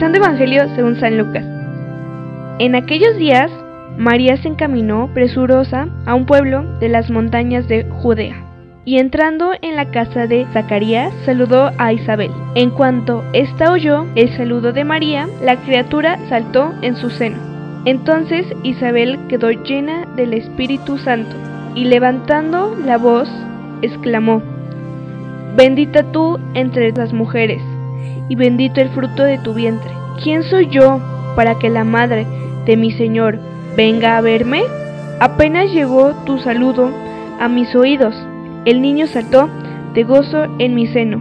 Santo Evangelio según San Lucas. En aquellos días, María se encaminó presurosa a un pueblo de las montañas de Judea, y entrando en la casa de Zacarías, saludó a Isabel. En cuanto ésta oyó el saludo de María, la criatura saltó en su seno. Entonces Isabel quedó llena del Espíritu Santo, y levantando la voz, exclamó, Bendita tú entre las mujeres, y bendito el fruto de tu vientre. ¿Quién soy yo para que la madre de mi Señor venga a verme? Apenas llegó tu saludo a mis oídos, el niño saltó de gozo en mi seno.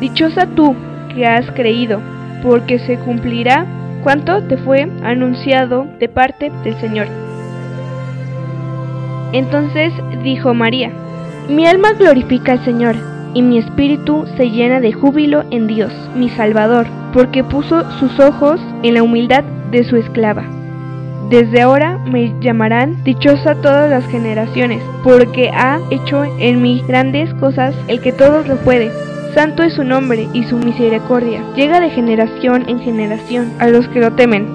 Dichosa tú que has creído, porque se cumplirá cuanto te fue anunciado de parte del Señor. Entonces dijo María, mi alma glorifica al Señor, y mi espíritu se llena de júbilo en Dios, mi Salvador, porque puso sus ojos en la humildad de su esclava. Desde ahora me llamarán dichosa todas las generaciones, porque ha hecho en mí grandes cosas el que todo lo puede. Santo es su nombre y su misericordia llega de generación en generación a los que lo temen.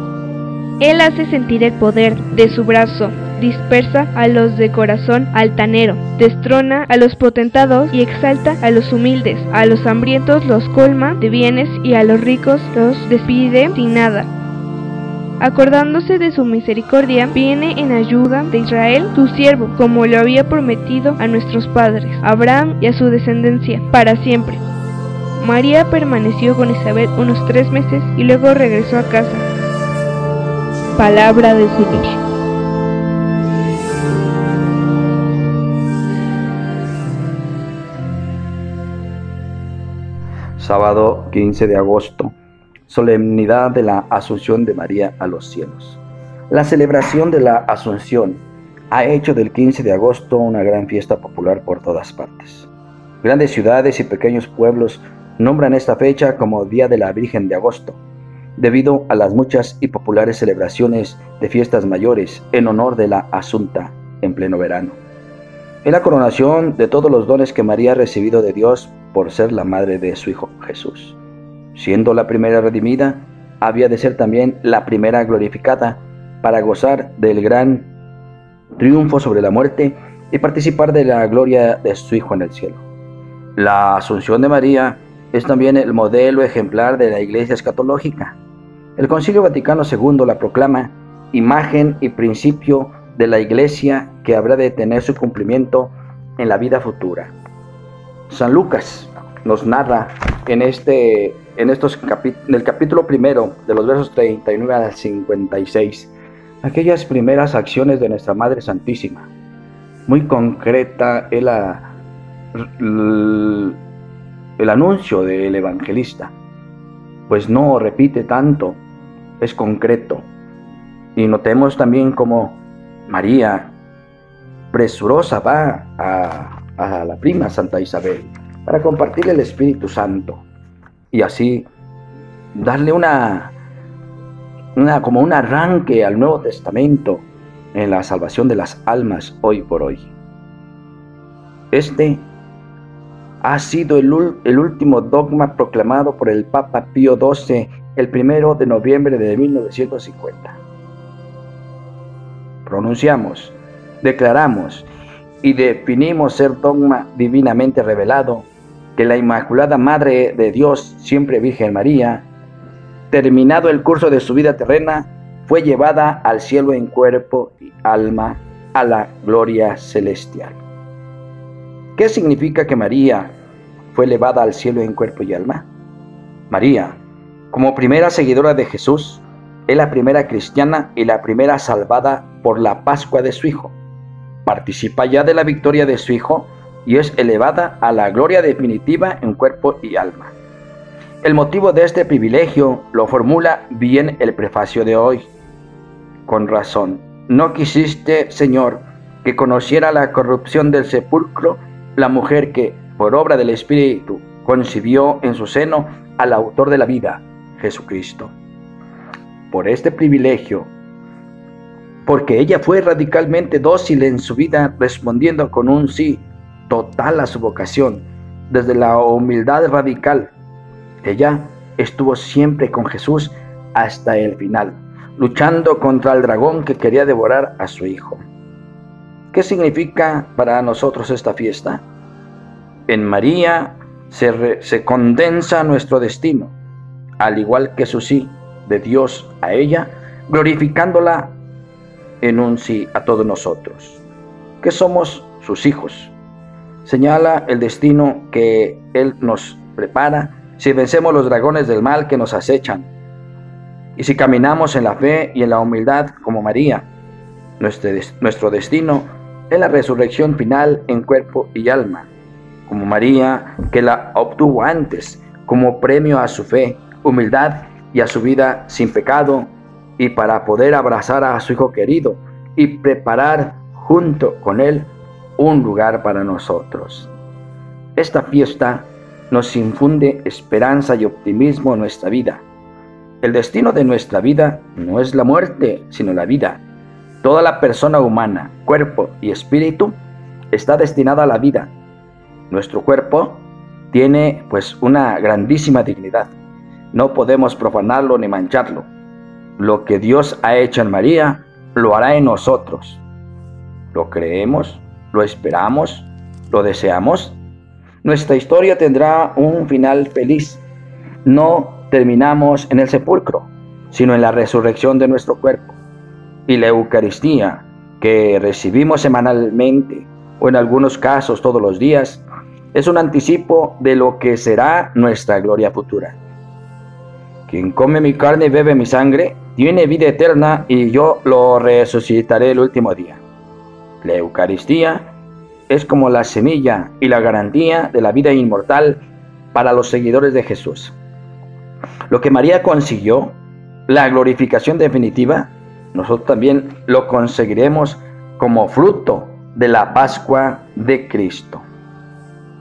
Él hace sentir el poder de su brazo dispersa a los de corazón altanero, destrona a los potentados y exalta a los humildes, a los hambrientos los colma de bienes y a los ricos los despide sin nada. Acordándose de su misericordia, viene en ayuda de Israel, su siervo, como lo había prometido a nuestros padres, Abraham y a su descendencia, para siempre. María permaneció con Isabel unos tres meses y luego regresó a casa. Palabra de Señor. Sábado 15 de agosto, solemnidad de la Asunción de María a los cielos. La celebración de la Asunción ha hecho del 15 de agosto una gran fiesta popular por todas partes. Grandes ciudades y pequeños pueblos nombran esta fecha como Día de la Virgen de Agosto, debido a las muchas y populares celebraciones de fiestas mayores en honor de la Asunta en pleno verano. Es la coronación de todos los dones que María ha recibido de Dios por ser la madre de su Hijo Jesús. Siendo la primera redimida, había de ser también la primera glorificada para gozar del gran triunfo sobre la muerte y participar de la gloria de su Hijo en el cielo. La Asunción de María es también el modelo ejemplar de la Iglesia escatológica. El Concilio Vaticano II la proclama imagen y principio de la Iglesia que habrá de tener su cumplimiento en la vida futura. San Lucas nos narra en este en estos en el capítulo primero de los versos 39 al 56 aquellas primeras acciones de nuestra Madre Santísima. Muy concreta el, el, el anuncio del evangelista. Pues no repite tanto, es concreto. Y notemos también como María, presurosa, va a, la prima Santa Isabel para compartir el Espíritu Santo y así darle una, una, como un arranque al Nuevo Testamento en la salvación de las almas hoy por hoy. Este ha sido el, el, último dogma proclamado por el Papa Pío XII el primero de noviembre de 1950 pronunciamos, declaramos y definimos ser dogma divinamente revelado que la Inmaculada Madre de Dios, siempre Virgen María, terminado el curso de su vida terrena, fue llevada al cielo en cuerpo y alma a la gloria celestial. ¿Qué significa que María fue elevada al cielo en cuerpo y alma? María, como primera seguidora de Jesús, es la primera cristiana y la primera salvada por la Pascua de su Hijo. Participa ya de la victoria de su Hijo y es elevada a la gloria definitiva en cuerpo y alma. El motivo de este privilegio lo formula bien el prefacio de hoy. Con razón, no quisiste, Señor, que conociera la corrupción del sepulcro la mujer que, por obra del Espíritu, concibió en su seno al autor de la vida, Jesucristo por este privilegio, porque ella fue radicalmente dócil en su vida, respondiendo con un sí total a su vocación, desde la humildad radical. Ella estuvo siempre con Jesús hasta el final, luchando contra el dragón que quería devorar a su hijo. ¿Qué significa para nosotros esta fiesta? En María se, se condensa nuestro destino, al igual que su sí de Dios a ella, glorificándola en un sí a todos nosotros, que somos sus hijos. Señala el destino que Él nos prepara si vencemos los dragones del mal que nos acechan y si caminamos en la fe y en la humildad como María. Nuestro, destino es la resurrección final en cuerpo y alma, como María que la obtuvo antes como premio a su fe, humildad y a su vida sin pecado y para poder abrazar a su Hijo querido y preparar junto con Él un lugar para nosotros. Esta fiesta nos infunde esperanza y optimismo en nuestra vida. El destino de nuestra vida no es la muerte, sino la vida. Toda la persona humana, cuerpo y espíritu, está destinada a la vida. Nuestro cuerpo tiene pues una grandísima dignidad. No podemos profanarlo ni mancharlo. Lo que Dios ha hecho en María, lo hará en nosotros. ¿Lo creemos? ¿Lo esperamos? ¿Lo deseamos? Nuestra historia tendrá un final feliz. No terminamos en el sepulcro, sino en la resurrección de nuestro cuerpo. Y la Eucaristía que recibimos semanalmente o en algunos casos todos los días es un anticipo de lo que será nuestra gloria futura. Quien come mi carne y bebe mi sangre, tiene vida eterna y yo lo resucitaré el último día. La Eucaristía es como la semilla y la garantía de la vida inmortal para los seguidores de Jesús. Lo que María consiguió, la glorificación definitiva, nosotros también lo conseguiremos como fruto de la Pascua de Cristo.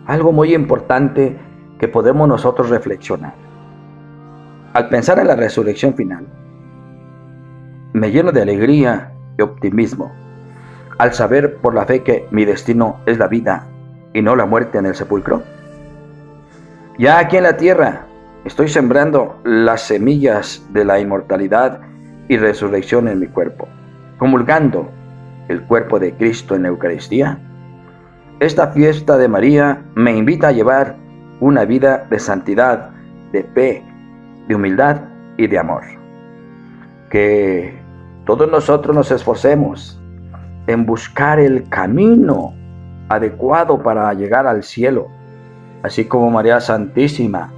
Algo muy importante que podemos nosotros reflexionar. Al pensar en la resurrección final, me lleno de alegría y optimismo al saber por la fe que mi destino es la vida y no la muerte en el sepulcro. Ya aquí en la tierra estoy sembrando las semillas de la inmortalidad y resurrección en mi cuerpo, comulgando el cuerpo de Cristo en la Eucaristía. Esta fiesta de María me invita a llevar una vida de santidad, de fe, de humildad y de amor. Que todos nosotros nos esforcemos en buscar el camino adecuado para llegar al cielo, así como María Santísima,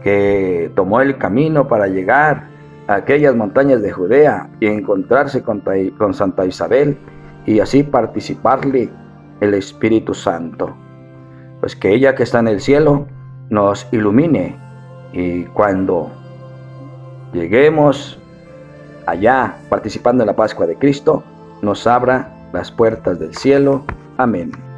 que tomó el camino para llegar a aquellas montañas de Judea y encontrarse con, con Santa Isabel y así participarle el Espíritu Santo. Pues que ella que está en el cielo nos ilumine y cuando lleguemos allá participando en la Pascua de Cristo, nos abra las puertas del cielo. Amén.